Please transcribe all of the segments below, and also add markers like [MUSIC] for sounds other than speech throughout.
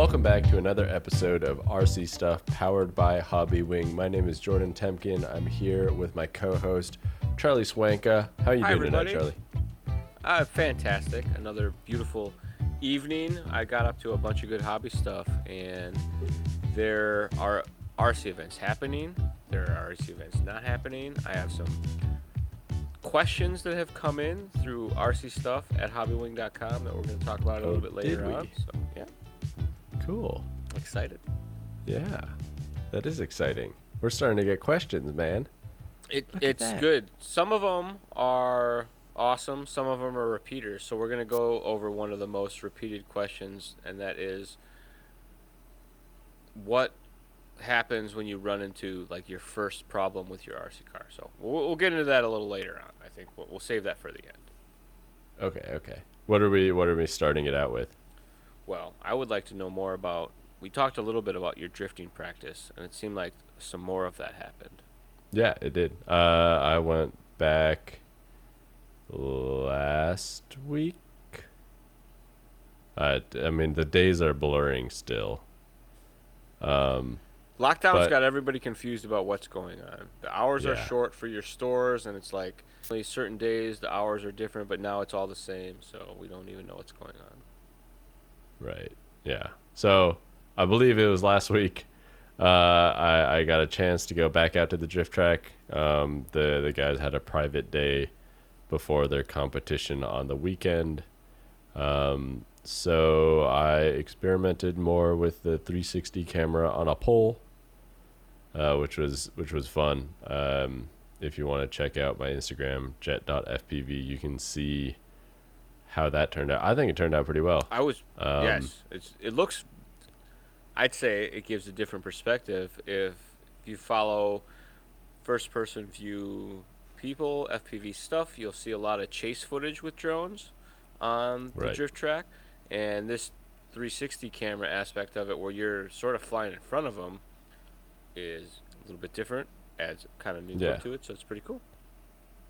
welcome back to another episode of RC Stuff powered by Hobby Wing. My name is Jordan Temkin. I'm here with my co-host Charlie Swanka. How are you Hi, doing everybody. tonight, Charlie? Uh, fantastic. Another beautiful evening. I got up to a bunch of good hobby stuff, and there are RC events happening. There are RC events not happening. I have some questions that have come in through RC stuff at hobbywing.com that we're going to talk about a little Oh, bit later on. So, yeah, Cool. excited. Yeah, that is exciting. We're starting to get questions, man. It, Look it's good. Some of them are awesome. Some of them are repeaters. So we're gonna go over one of the most repeated questions, and that is, what happens when you run into like your first problem with your RC car? So we'll, we'll get into that a little later on. I think we'll, we'll save that for the end. Okay, okay. What are we? What are we starting it out with? Well, I would like to know more about. We talked a little bit about your drifting practice, and it seemed like some more of that happened. Yeah, it did. Uh, I went back last week. I, I mean, the days are blurring still. Um, Lockdown's But- got everybody confused about what's going on. The hours are short for your stores, and it's like only certain days the hours are different, but now it's all the same, so we don't even know what's going on. Right. Yeah. So I believe it was last week. Uh, I, I got a chance to go back out to the drift track. Um, the the guys had a private day before their competition on the weekend. Um, so I experimented more with the 360 camera on a pole, uh, which was which was fun. Um, if you want to check out my Instagram jet.fpv, you can see how that turned out. I think it turned out pretty well. I was Um, yes, it's it looks. I'd say it gives a different perspective if you follow first-person view people FPV stuff. You'll see a lot of chase footage with drones on the Right. drift track, and this 360 camera aspect of it, where you're sort of flying in front of them, is a little bit different. Adds kind of new Yeah. to it, so it's pretty cool.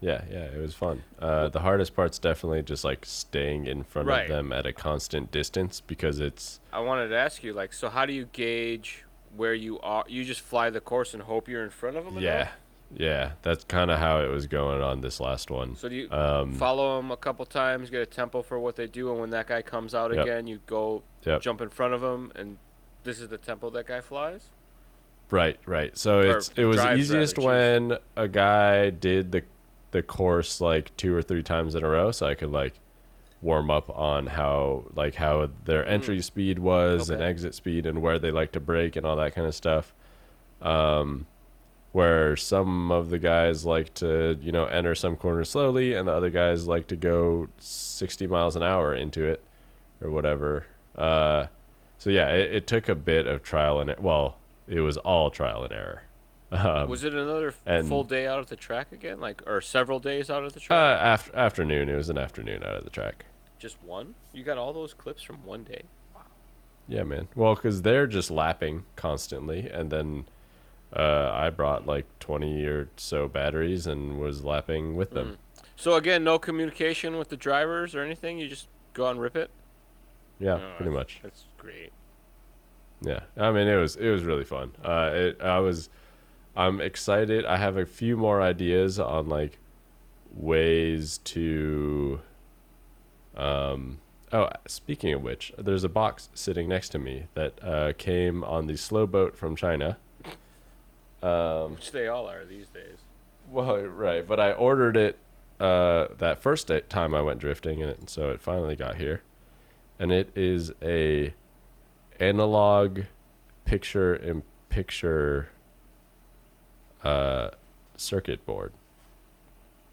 Yeah, yeah, it was fun. Uh, the hardest part's definitely just like staying in front Right. of them at a constant distance because it's I wanted to ask you, like, so how do you gauge where you are? You just fly the course and hope you're in front of them. yeah, yeah. That's kind of how it was going on this last one. So do you Um, follow them a couple times, get a tempo for what they do, and when that guy comes out Yep. again, you go Yep. jump in front of him, and this is the tempo that guy flies. Right, right. So Or it's it was easiest rather, when a guy did the the course like two or three times in a row, so I could like warm up on how like how their entry speed was and Hmm. Exit speed and where they like to break and all that kind of stuff. Um, where some of the guys like to you know enter some corners slowly, and the other guys like to go sixty miles an hour into it or whatever. Uh, so yeah, it, it took a bit of trial and well, it was all trial and error. Um, was it another and- full day out at the track again, like, or several days out at the uh, track? after afternoon, it was an afternoon out of the track. just one? You got all those clips from one day? Wow. Yeah, man. Well, because they're just lapping constantly, and then uh, I brought like twenty or so batteries and was lapping with them. So again, no communication with the drivers or anything. You just go out and rip it. Yeah, Oh, pretty much. That's great. Yeah, I mean it was it was really fun. Uh, it, I was I'm excited. I have a few more ideas on like ways to. Um. Oh, speaking of which, there's a box sitting next to me that uh, came on the slow boat from China. Um. Which they all are these days. Well, right, but I ordered it uh, that first time I went drifting, and it, so it finally got here, and it is a analog picture in picture uh, circuit board.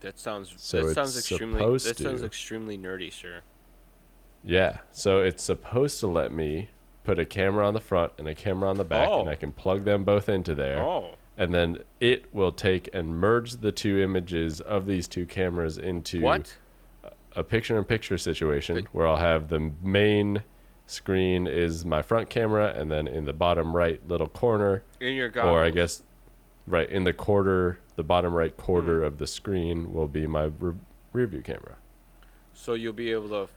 That sounds. So that sounds extremely. That sounds to. extremely nerdy, sir. Yeah, so it's supposed to let me put a camera on the front and a camera on the back, and Oh. I can plug them both into there. Oh. and then it will take and merge the two images of these two cameras into What? a picture-in-picture situation where I'll have the main screen is my front camera, and then in the bottom right little corner, In your goggles. or I guess right in the quarter, the bottom right Hmm. quarter of the screen will be my re- rear view camera. So you'll be able to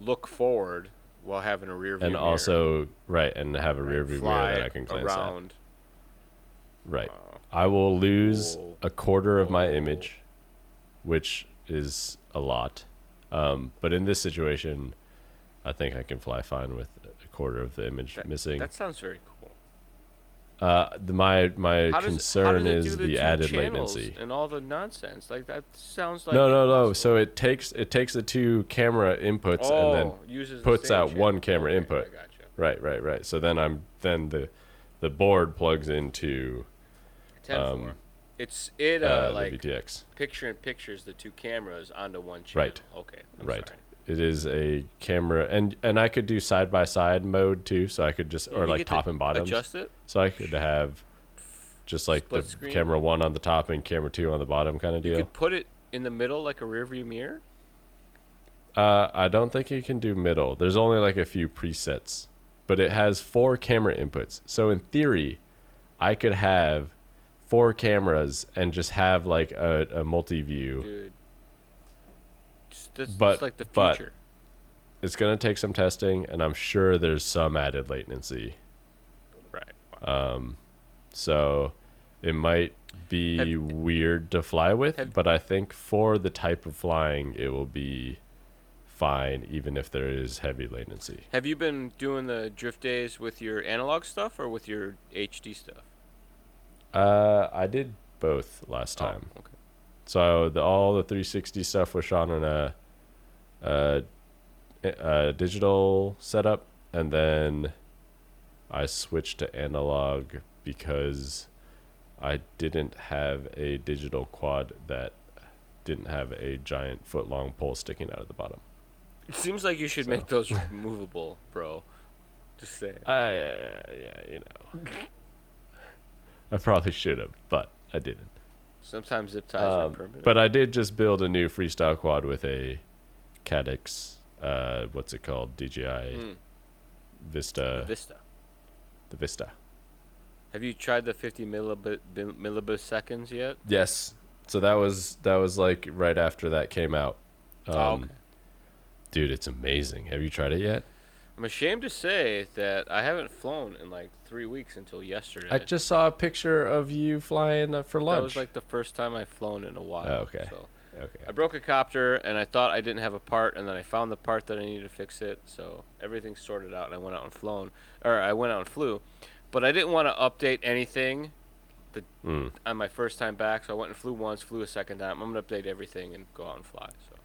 look forward while having a rear view and mirror. also right, and have a rear view mirror that I can glance at. around. Right. Uh, I will lose Whoa. a quarter of my image, which is a lot. Um, but in this situation, I think I can fly fine with a quarter of the image That- missing. that sounds very cool. Uh, the, my my does, concern how does it is the, the added latency. and all the nonsense. Like that sounds like no, no, no. So it takes it takes the two camera inputs oh, and then the puts same out channel. one camera Okay, input. Right, right, right. So then I'm then the the board plugs into Um. It's it uh, uh, like picture in pictures the two cameras onto one channel. Right. Okay. I'm Right. sorry. It is a camera, and and I could do side by side mode too. So I could just or you like get to top and bottom. Adjust it. So I could have just like Split the screen? camera one on the top and camera two on the bottom kind of deal. You could put it in the middle like a rear view mirror. Uh, I don't think you can do middle. There's only like a few presets, but it has four camera inputs. So in theory, I could have four cameras and just have like a, a multi-view. Dude. That's, But- like the but- future. It's gonna take some testing, and I'm sure there's some added latency. Right. Um, so it might be Have- weird to fly with, have- but I think for the type of flying, it will be fine, even if there is heavy latency. Have you been doing the drift days with your analog stuff or with your HD stuff? Uh, I did both last Oh, time. okay. So the all the 360 stuff was shot on a, a, a digital setup, and then I switched to analog because I didn't have a digital quad that didn't have a giant foot long pole sticking out of the bottom. It seems like you should So. make [LAUGHS] those movable, bro. Just saying. I yeah, you know. I probably should have, but I didn't. Sometimes zip ties are Um, permanent. but I did just build a new freestyle quad with a Caddx, uh, what's it called? DJI Mm, Vista, Vista. the Vista. Have you tried the 50 millibit bil- milliseconds yet? Yes. So that was that was like right after that came out. Um, oh, okay. Dude, it's amazing. Have you tried it yet? I'm ashamed to say that I haven't flown in like three weeks until yesterday. I just saw a picture of you flying uh, for lunch. That was like the first time I've flown in a while. Oh, okay. So okay. I broke a copter and I thought I didn't have a part, and then I found the part that I needed to fix it. So everything's sorted out, and I went out and flown, or I went out and flew, but I didn't want to update anything Mm. on my first time back. So I went and flew once, flew a second time. I'm gonna update everything and go out and fly. So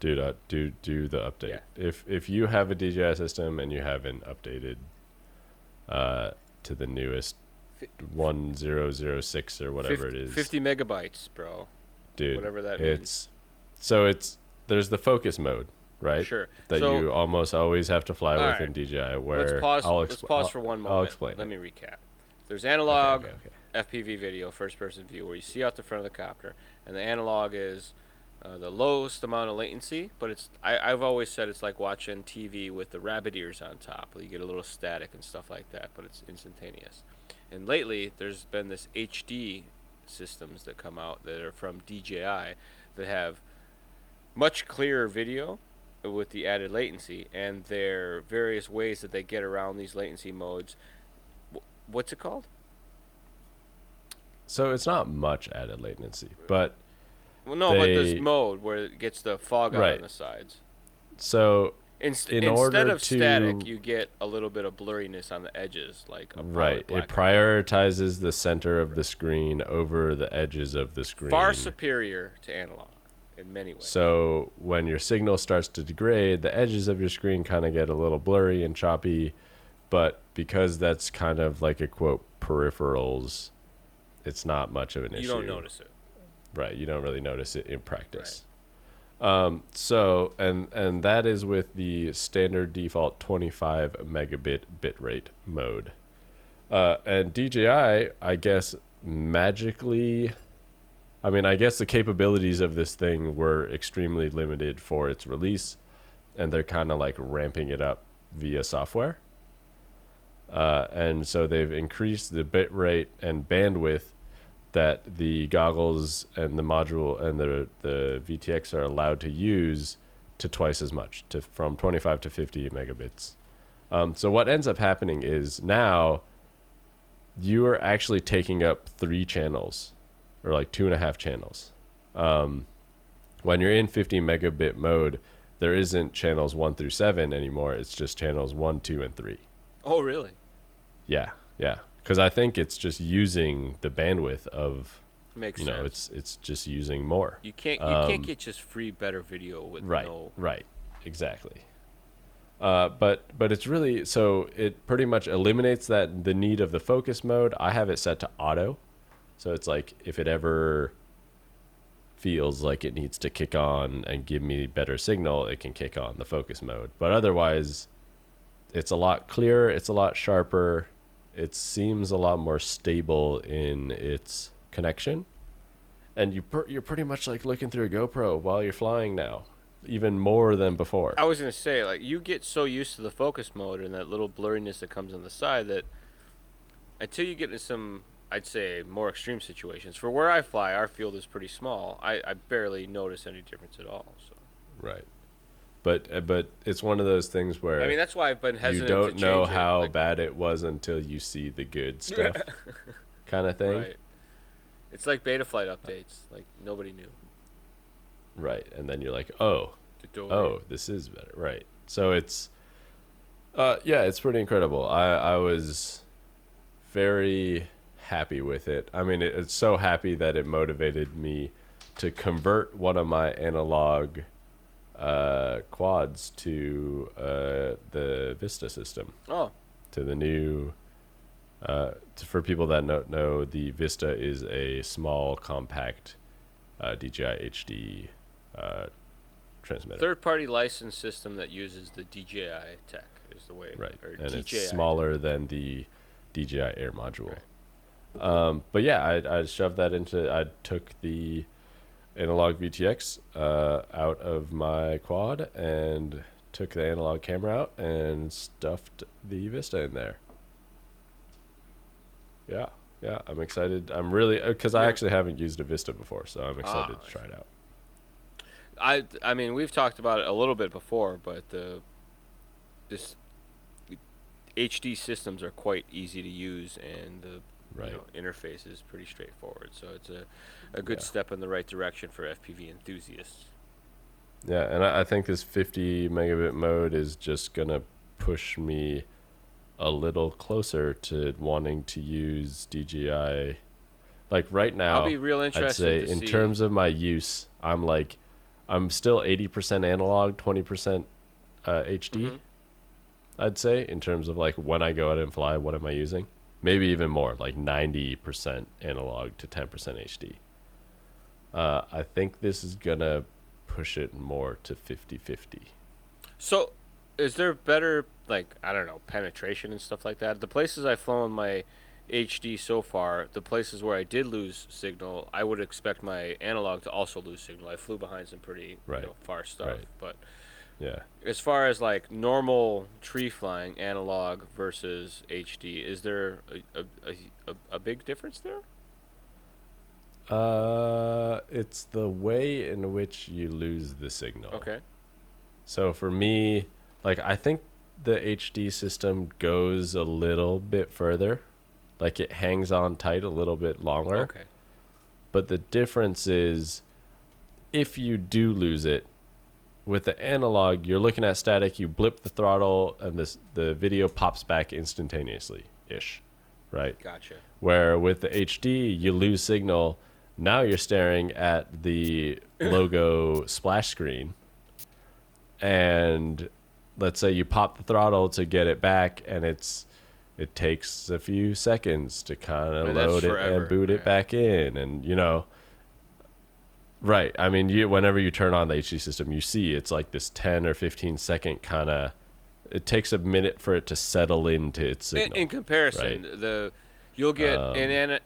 Dude, uh, do do the update. Yeah. If if you have a DJI system and you haven't updated uh, to the newest one zero zero six or whatever Fif- it is, 50 megabytes, bro. Dude, whatever that means. it's so it's there's the focus mode, right? Sure. That so you almost always have to fly with Alright. in DJI. Where let's pause. I'll let's expl- pause I'll- for one moment. I'll explain. Let it. me recap. There's analog okay, okay. FPV video, first person view, where you see out the front of the copter, and the analog is uh, the lowest amount of latency. But it's I, I've always said it's like watching TV with the rabbit ears on top. You get a little static and stuff like that, but it's instantaneous. And lately, there's been this HD systems that come out that are from DJI that have much clearer video with the added latency, and there are various ways that they get around these latency modes. What's it called? So it's not much added latency, but Well, no, but They- this mode where it gets the fog out Right. on the sides. so Inst- In instead of static, you get a little bit of blurriness on the edges, like a right, it prioritizes the center of the screen over the edges of the screen. Far superior to analog in many ways. So when your signal starts to degrade, the edges of your screen kind of get a little blurry and choppy, but because that's kind of like a quote peripherals, it's not much of an you issue. You don't notice it. Right, you don't really notice it in practice. Um, so and and that is with the standard default 25 megabit bitrate mode. Uh, and DJI, I guess, magically, I mean, I guess the capabilities of this thing were extremely limited for its release, and they're kind of like ramping it up via software. Uh, and so they've increased the bit rate and bandwidth that the goggles and the module and the the VTX are allowed to use to twice as much, to from 25 to 50 megabits Um, so what ends up happening is now you are actually taking up three channels, or like two and a half channels. Um, when you're in 50 megabit mode, there isn't channels one through seven anymore. It's just channels one, two, and three. Oh, really? Yeah, yeah. Because I think it's just using the bandwidth of Makes you sense. know it's it's just using more. you can't you um, can't get just free better video with right no. right exactly uh, but but it's really so it pretty much eliminates that the need of the focus mode i have it set to auto so it's like if it ever feels like it needs to kick on and give me better signal it can kick on the focus mode but otherwise it's a lot clearer it's a lot sharper it seems a lot more stable in its connection and you per- you're pretty much like looking through a GoPro while you're flying now, even more than before. I was gonna say like you get so used to the focus mode and that little blurriness that comes on the side that until you get into some I'd say more extreme situations. For where I fly, our field is pretty small. I, I barely notice any difference at all. So Right. But uh, but it's one of those things where I mean that's why I've been hesitant. you don't know change it, how like- bad it was until you see the good [LAUGHS] stuff, kind of thing. Right. It's like Betaflight updates. Like nobody knew. Right. And then you're like, oh, oh, this is better. Right. So it's, uh, yeah, it's pretty incredible. I I was very happy with it. I mean, it, it's so happy that it motivated me to convert one of my analog uh, quads to uh, the Vista system, Oh, to the new. Uh, t- for people that don't know, the Vista is a small, compact uh, DJI HD uh, transmitter. third-party license system that uses the DJI tech is the way. Right, Or and DJI. it's smaller than the DJI Air module. Um, but yeah, I, I shoved that into. I took the analog VTX uh, out of my quad and took the analog camera out and stuffed the Vista in there. Yeah, yeah, I'm excited. I'm really because I actually haven't used a Vista before, so I'm excited Ah. to try it out. I I mean we've talked about it a little bit before, but the this HD systems are quite easy to use, and the Right. you know, interface is pretty straightforward. So it's a a good Yeah. step in the right direction for FPV enthusiasts. Yeah, and I, I think this 50 megabit mode is just gonna push me a little closer to wanting to use DJI. Like right now, I'll be real I'd say to in see. terms of my use, I'm like, I'm still 80% analog, 20% uh, HD. Mhm. I'd say in terms of like when I go out and fly, what am I using? Maybe even more, like 90% analog to 10% HD. Uh, I think this is gonna push it more to 50-50. So, is there better like I don't know penetration and stuff like that? The places I've flown my HD so far, the places where I did lose signal, I would expect my analog to also lose signal. I flew behind some pretty Right, you know, far stuff, right. but Yeah. as far as like normal tree flying analog versus HD, is there a, a, a, a, big difference there? Uh, it's the way in which you lose the signal. Okay. So for me, like I think the HD system goes a little bit further. Like it hangs on tight a little bit longer. Okay. But the difference is if you do lose it with the analog, you're looking at static, you blip the throttle and this the video pops back instantaneously ish. Right? Gotcha. Where with the HD, you lose signal. Now you're staring at the [CLEARS THROAT] logo splash screen. And let's say you pop the throttle to get it back, and it's it takes a few seconds to kind of load it and boot it back in, and you know. Right. I mean, you whenever you turn on the HD system, you see it's like this 10 or 15 second kind of. It takes a minute for it to settle into its In, signal. in comparison, the you'll get Um, in an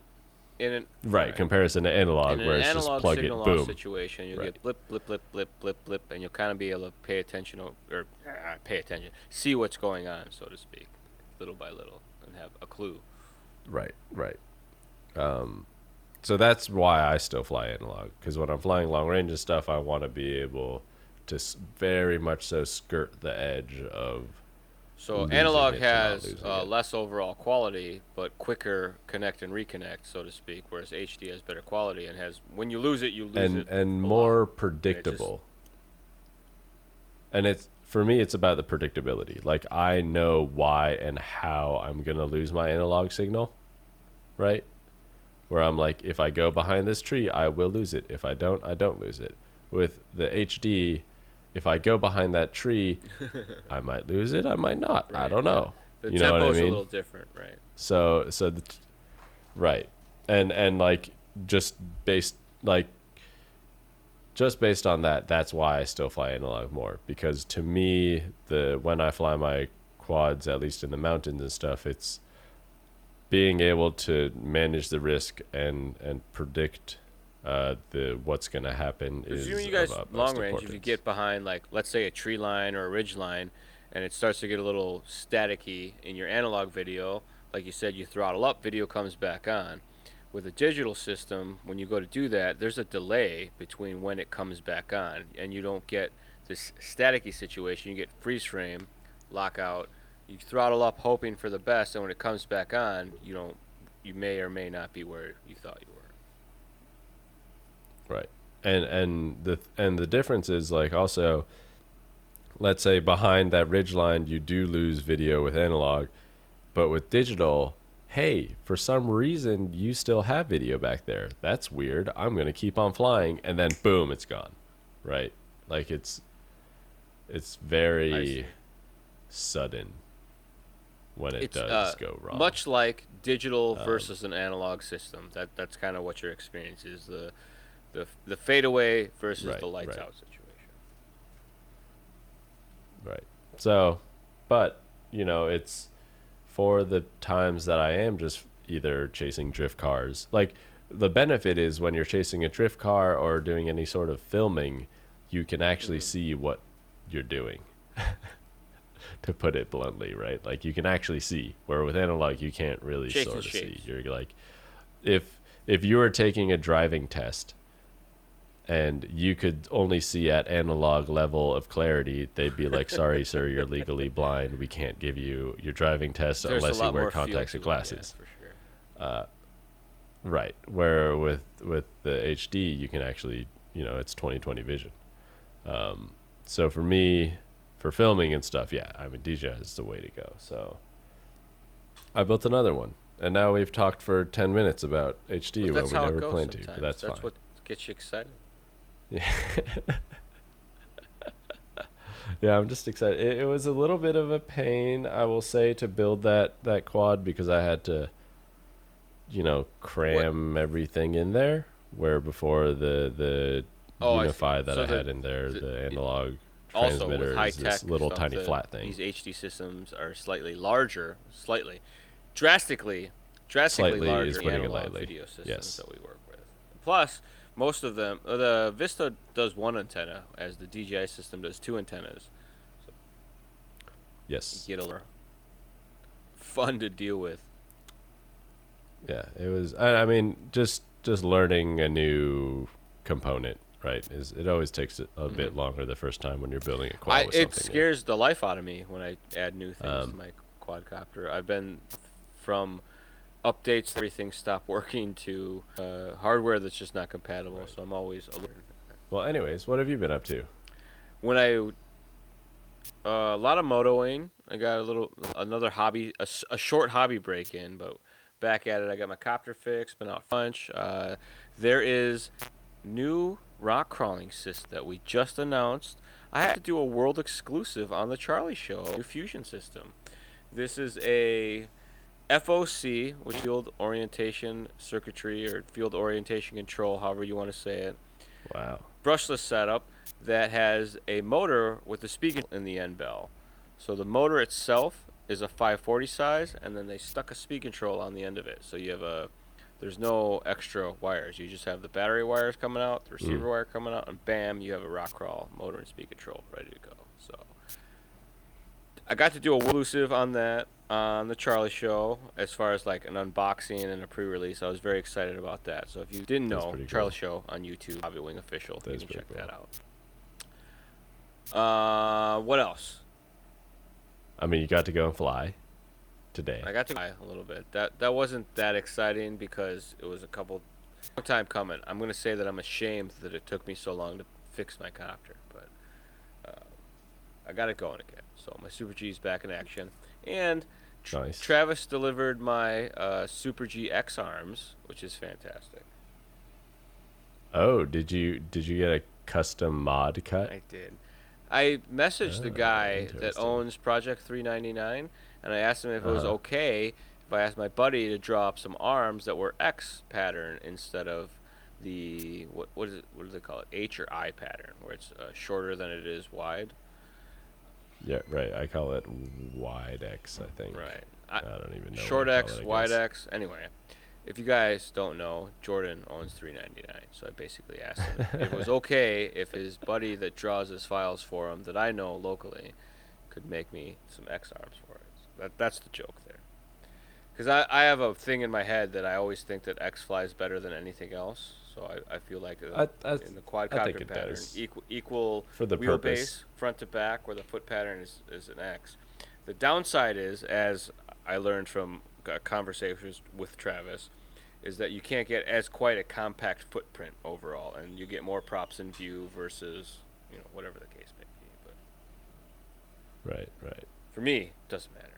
in an Right, comparison to analog, in where an it's just plug it, signal boom. situation, you'll Right. get blip, blip, blip, blip, blip, blip, and you'll kind of be able to pay attention or, or uh, pay attention, see what's going on, so to speak, little by little, and have a clue. Right, right. Um, so that's why I still fly analog because when I'm flying long range and stuff, I want to be able to very much so skirt the edge of So analog has uh, less overall quality, but quicker connect and reconnect, so to speak. Whereas HD has better quality and has when you lose it, you lose and it and more predictable. And it's for me, it's about the predictability. Like I know why and how I'm gonna lose my analog signal, right? Where I'm like, if I go behind this tree, I will lose it. If I don't, I don't lose it. With the HD, if I go behind that tree, [LAUGHS] I might lose it. I might not. I don't know. The you know what I tempo's mean? a little different, right? So so the, right. And and like just based like just based on that, that's why I still fly analog more because to me the when I fly my quads at least in the mountains and stuff, it's being able to manage the risk and and predict uh, the what's going to happen is you guys long range, if you get behind like let's say a tree line or a ridge line, and it starts to get a little staticky in your analog video, like you said, you throttle up, video comes back on. With a digital system, when you go to do that, there's a delay between when it comes back on, and you don't get this staticky situation. You get freeze frame, lockout. You throttle up, hoping for the best, and when it comes back on, you don't. You may or may not be where you thought you were. Right. And and the and the difference is like also let's say behind that ridge line you do lose video with analog, but with digital, hey, for some reason you still have video back there. That's weird. I'm going to keep on flying and then boom, it's gone. Right? Like it's it's very sudden when it it's does uh, go wrong. Much like digital Um, versus an analog system. That that's kind of what your experience is the the the fadeaway versus Right, the lights right. out situation. Right. So, but, you know, it's for the times that I am just either chasing drift cars. Like, the benefit is when you're chasing a drift car or doing any sort of filming, you can actually Mm-hmm. see what you're doing. [LAUGHS] to put it bluntly, right? Like, you can actually see, where with analog, you can't really Chasing sort of see. You're like, if if you were taking a driving test and you could only see at analog level of clarity, they'd be like, "Sorry, sir, you're [LAUGHS] legally blind. We can't give you your driving test There's unless you wear contacts to and it, yeah, glasses." for sure. Right. Where with with the HD, you can actually, you know, it's 20/20 vision. Um, so for me, for filming and stuff, yeah, I mean DJI is the way to go. So I built another one, and now we've talked for 10 minutes about HD when that's we never planned to. sometimes. But that's, that's fine. what gets you excited. Yeah, [LAUGHS] yeah, I'm just excited. It, it was a little bit of a pain, I will say, to build that that quad because I had to, you know, cram everything in there. Where before the the Oh, I. Unify that So I the- had in there, the- the analog Also, transmitter with high is tech this little tiny the- flat thing. These HD systems are slightly larger, slightly, drastically, drastically Slightly larger than analog video systems Yes. that we work with. Plus, most of them, uh, the Vista does one antenna, as the DJI system does two antennas. Yes. Get a fun to deal with. Yeah, it was. I, I mean, just just learning a new component, right? Is it always takes a, a bit longer the first time when you're building a quad Mm-hmm. I, it something new. scares the life out of me when I add new things Um, to my quadcopter. I've been from updates, everything stopped working to uh, hardware that's just not compatible. So I'm always alert. Well, anyways, what have you been up to? When I uh, a lot of motoing, I got a little another hobby, a short hobby break in, but back at it. I got my copter fixed, been out lunch. Uh, there is new rock crawling system that we just announced. I had to do a world exclusive on the Charlie Show. New fusion system. This is a FOC, which field orientation circuitry or field orientation control, however you want to say it Wow. brushless setup that has a motor with a speaker in the end bell. So the motor itself is a 540 size, and then they stuck a speed control on the end of it. So you have a there's no extra wires. You just have the battery wires coming out, the receiver wire coming out, and bam, you have a rock crawl motor and speed control ready to go. So I got to do a exclusive on that on the Charlie Show as far as like an unboxing and a pre-release. I was very excited about that. So if you didn't know, Charlie cool. Show on YouTube, Hobby Wing official, That you can check cool. that out. Uh, what else? I mean, you got to go and fly today. I got to fly a little bit. That that wasn't that exciting because it was a couple long time coming. I'm gonna say that I'm ashamed that it took me so long to fix my copter, but uh, I got it going again. So my Super G is back in action, and Tr- Nice. Travis delivered my uh, Super G X arms, which is fantastic. Oh, did you did you get a custom mod cut? I did. I messaged the Ah, guy that owns Project 399, and I asked him if it was Uh-huh. okay if I asked my buddy to draw up some arms that were X pattern instead of the what what is it what do they call it H or I pattern where it's uh, shorter than it is wide. Yeah, right. I call it wide X. I think. Right. I, I, don't even know. short X, it, wide. X. Anyway, if you guys don't know, Jordan owns 399. So I basically asked him if it was [LAUGHS] okay if his buddy that draws his files for him, that I know locally, could make me some X arms for it. So that that's the joke there. Because I, I have a thing in my head that I always think that X flies better than anything else. So I, I feel like uh, I, I, in the quadcopter I think it pattern, does. equal equal For the wheelbase purpose. front to back, where the foot pattern is, is an X. The downside is, as I learned from conversations with Travis, is that you can't get as quite a compact footprint overall, and you get more props in view versus you know whatever the case may be. But right, right. for me, it doesn't matter.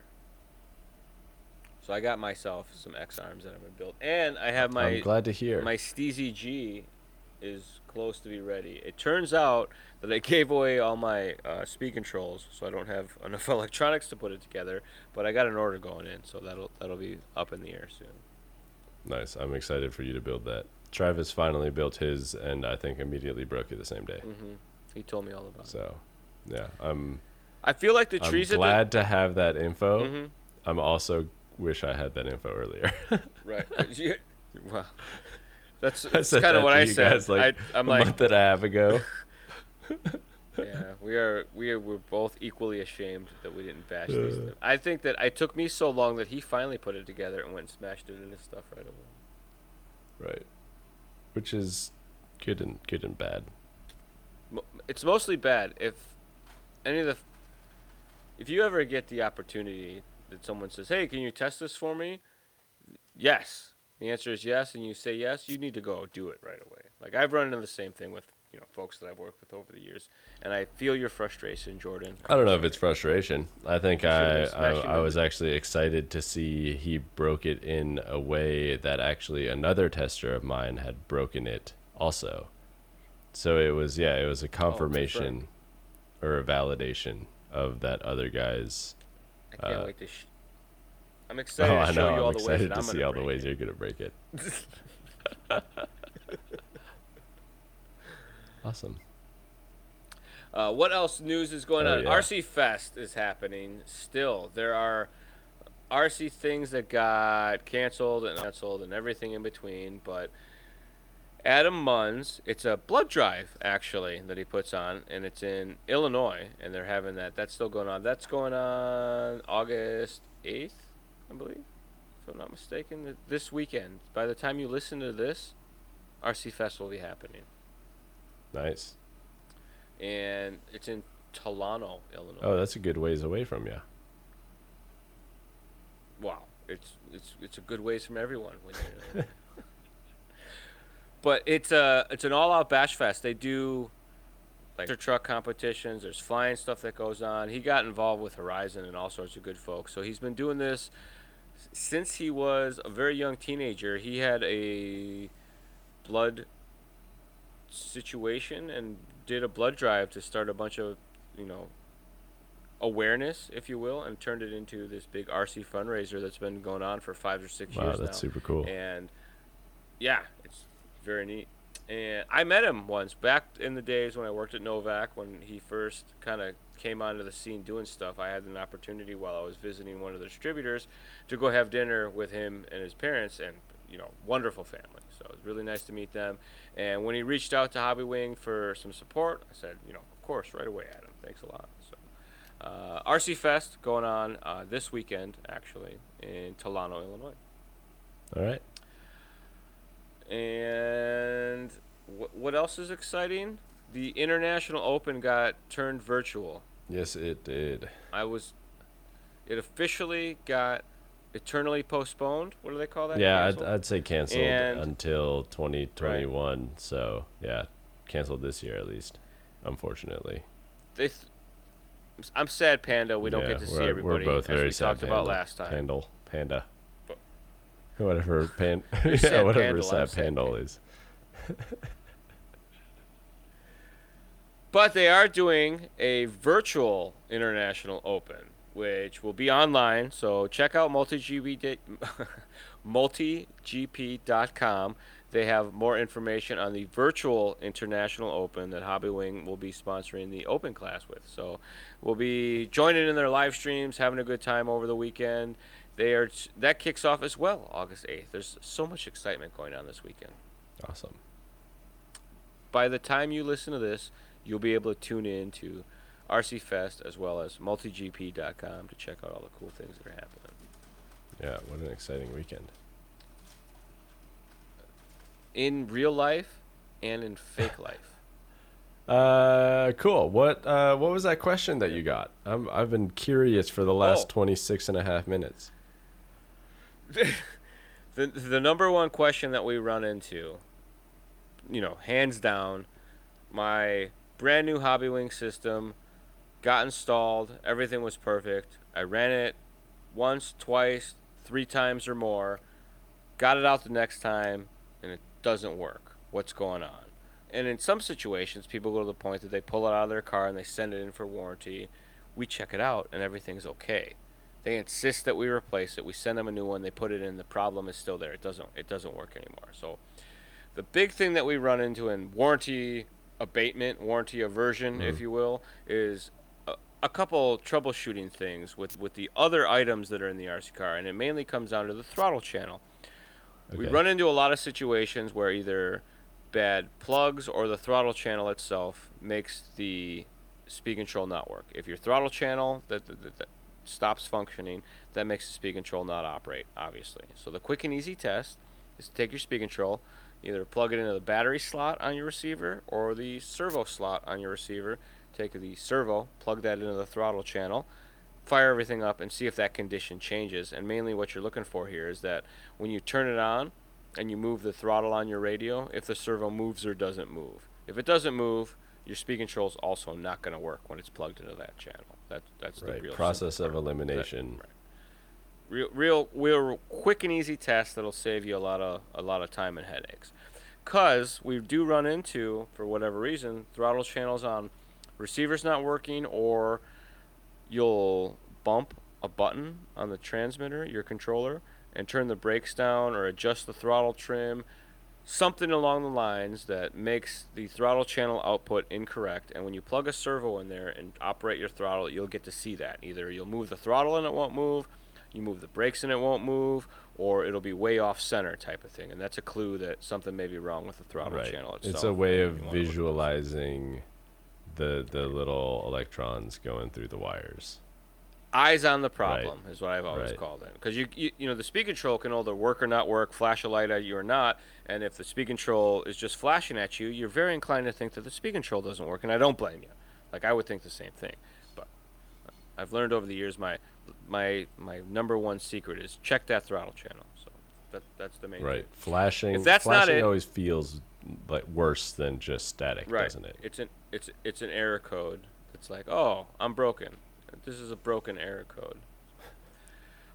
So I got myself some X arms that I'm gonna build, and I have my I'm glad to hear. my Steezy G is close to be ready. It turns out that I gave away all my uh, speed controls, so I don't have [LAUGHS] enough electronics to put it together. But I got an order going in, so that'll that'll be up in the air soon. nice. I'm excited for you to build that. Travis finally built his, and I think immediately broke it the same day. hmm He told me all about it. So, yeah, I'm. I feel like the trees. I'm glad to have that info. at the. hmm I'm also wish I had that info earlier. [LAUGHS] Right. You- well, that's, that's kind that of what I said. guys, like, I, I'm a like, month and a half ago. [LAUGHS] [LAUGHS] yeah, we are we are we're both equally ashamed that we didn't bash these. Uh. things. I think that it took me so long that he finally put it together and went and smashed it in his stuff right away. Right. Which is good and good and bad. It's mostly bad if any of the if you ever get the opportunity that someone says, "Hey, can you test this for me?" Yes. The answer is yes, and you say yes, you need to go do it right away. Like I've run into the same thing with you know folks that I've worked with over the years, and I feel your frustration, Jordan. I don't know if it's frustration. I think I, I I was actually excited to see he broke it in a way that actually another tester of mine had broken it also. So it was yeah, it was a oh, confirmation or a validation of that other guy's. I can't Uh, wait to. Sh- I'm [LAUGHS] Oh, excited I to show know. you I'm all the ways to I'm see all the ways it. you're gonna break it. [LAUGHS] awesome. Uh, what else news is going Oh, on? yeah. RC Fest is happening still. There are RC things that got canceled and canceled and everything in between, but Adam Munns, it's a blood drive actually that he puts on, and it's in Illinois, and they're having that. That's still going on. That's going on August 8th, I believe, if I'm not mistaken. This weekend. By the time you listen to this, RC Fest will be happening, Nice. and it's in Tolono, Illinois. Oh, that's a good ways away from you. wow, it's it's it's a good ways from everyone. [LAUGHS] But it's a it's an all out bash fest. They do like truck competitions. There's flying stuff that goes on. He got involved with Horizon and all sorts of good folks. So he's been doing this since he was a very young teenager. He had a blood situation and did a blood drive to start a bunch of you know awareness, if you will, and turned it into this big RC fundraiser that's been going on for five or six Wow, years that's now. super cool. And yeah, it's very neat. And I met him once back in the days when I worked at Novak when he first kind of came onto the scene doing stuff. I had an opportunity while I was visiting one of the distributors to go have dinner with him and his parents, and you know, wonderful family. So it was really nice to meet them. And when he reached out to Hobby Wing for some support, I said, you know, of course, right away, Adam. Thanks a lot. So. Uh, RC Fest going on uh, this weekend, actually, in Tolono, Illinois. All right. And wh- what else is exciting? The International Open got turned virtual. Yes, it did. I was it officially got eternally postponed. What do they call that? Yeah, I'd, I'd say canceled And- until 2021. So yeah, canceled this year at least. Unfortunately. They th- I'm sad, Panda. We don't Yeah, get to see everybody We're both as very we sad. talked about last time. Pandal, panda. [LAUGHS] Whatever pan. [LAUGHS] [LAUGHS] Yeah, whatever sad pandal is. But they are doing a virtual international open, which will be online. So check out multigp multigp.com. They have more information on the virtual international open that Hobbywing will be sponsoring the open class with. So we'll be joining in their live streams, having a good time over the weekend. They are that kicks off as well, August 8th. There's so much excitement going on this weekend. Awesome. by the time you listen to this, you'll be able to tune in to RC Fest as well as multigp.com to check out all the cool things that are happening. Yeah, what an exciting weekend. In real life and in fake [LAUGHS] life. Uh, cool. What uh, what was that question that you got? I'm I've been curious for the last Oh. 26 and a half minutes. [LAUGHS] The, the number one question that we run into, you know, hands down, my brand new Hobbywing system got installed. Everything was perfect. I ran it once, twice, three times or more. Got it out the next time, and it doesn't work. What's going on? And in some situations, people go to the point that they pull it out of their car and they send it in for warranty. We check it out, and everything's okay. They insist that we replace it. We send them a new one. They put it in. The problem is still there. It doesn't. It doesn't work anymore. So, the big thing that we run into in warranty abatement, warranty aversion, if mm-hmm. you will, is a, a couple troubleshooting things with with the other items that are in the RC car, and it mainly comes down to the throttle channel. We run into a lot of situations where either bad plugs or the throttle channel itself makes the speed control not work. If your throttle channel that, that stops functioning, that makes the speed control not operate, obviously. So the quick and easy test is to take your speed control, either plug it into the battery slot on your receiver or the servo slot on your receiver. Take the servo, plug that into the throttle channel, fire everything up, and see if that condition changes. And mainly what you're looking for here is that when you turn it on and you move the throttle on your radio, if the servo moves or doesn't move. If it doesn't move, your speed control is also not going to work when it's plugged into that channel. That, that's the real process of. That- elimination. right. Real, real, real quick and easy test that'll save you a lot of a lot of time and headaches. Cause we do run into, for whatever reason, throttle channels on receivers not working, or you'll bump a button on the transmitter, your controller, and turn the brakes down or adjust the throttle trim, something along the lines that makes the throttle channel output incorrect. And when you plug a servo in there and operate your throttle, you'll get to see that. Either you'll move the throttle and it won't move, you move the brakes and it won't move, or it'll be way off center type of thing. And that's a clue that something may be wrong with the throttle Right. channel itself. It's a way of you wanna look- visualizing the the little electrons going through the wires. Eyes on the problem is what I've always Right. called it. Because you, you you know the speed control can either work or not work, flash a light at you or not. And if the speed control is just flashing at you, you're very inclined to think that the speed control doesn't work, and I don't blame you. Like I would think the same thing. But I've learned over the years my my my number one secret is check that throttle channel. So that that's the main Right. thing. Flashing. If that's not flashing it- always feels like worse than just static, Right. doesn't it? It's an it's it's an error code. It's like, oh, I'm broken. This is a broken error code.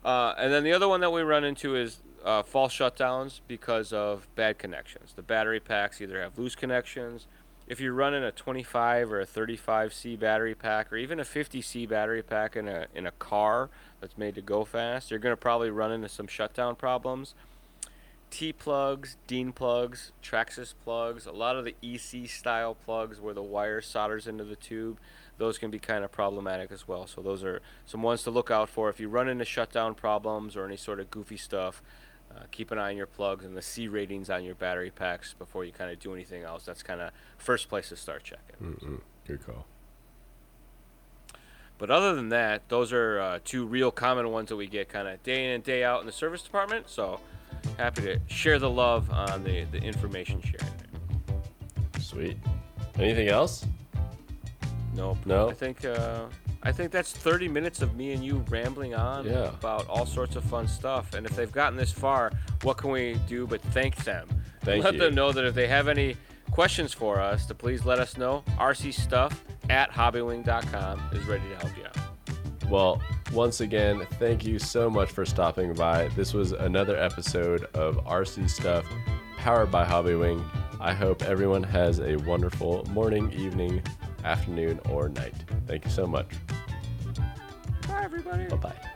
Uh, and then the other one that we run into is uh, false shutdowns because of bad connections. The battery packs either have loose connections. If you're running a 25 or a 35C battery pack, or even a 50C battery pack in a in a car that's made to go fast, you're going to probably run into some shutdown problems. T plugs, Dean plugs, Traxxas plugs, a lot of the EC style plugs where the wire solders into the tube, those can be kind of problematic as well. So those are some ones to look out for if you run into shutdown problems or any sort of goofy stuff. Uh, keep an eye on your plugs and the C ratings on your battery packs before you kind of do anything else. That's kind of first place to start checking. Mm-mm. Good call. But other than that, those are uh, two real common ones that we get kind of day in and day out in the service department. So happy to share the love on the, the information sharing. Sweet. Anything else? Nope. No? I think uh, I think that's 30 minutes of me and you rambling on Yeah. about all sorts of fun stuff. And if they've gotten this far, what can we do but thank them? Thank let you. them know that if they have any questions for us, to please let us know. RC stuff at hobbywing.com is ready to help you out. Well, once again, thank you so much for stopping by. This was another episode of RC Stuff powered by Hobbywing. I hope everyone has a wonderful morning, evening, afternoon, or night. Thank you so much. Bye, everybody. Bye bye.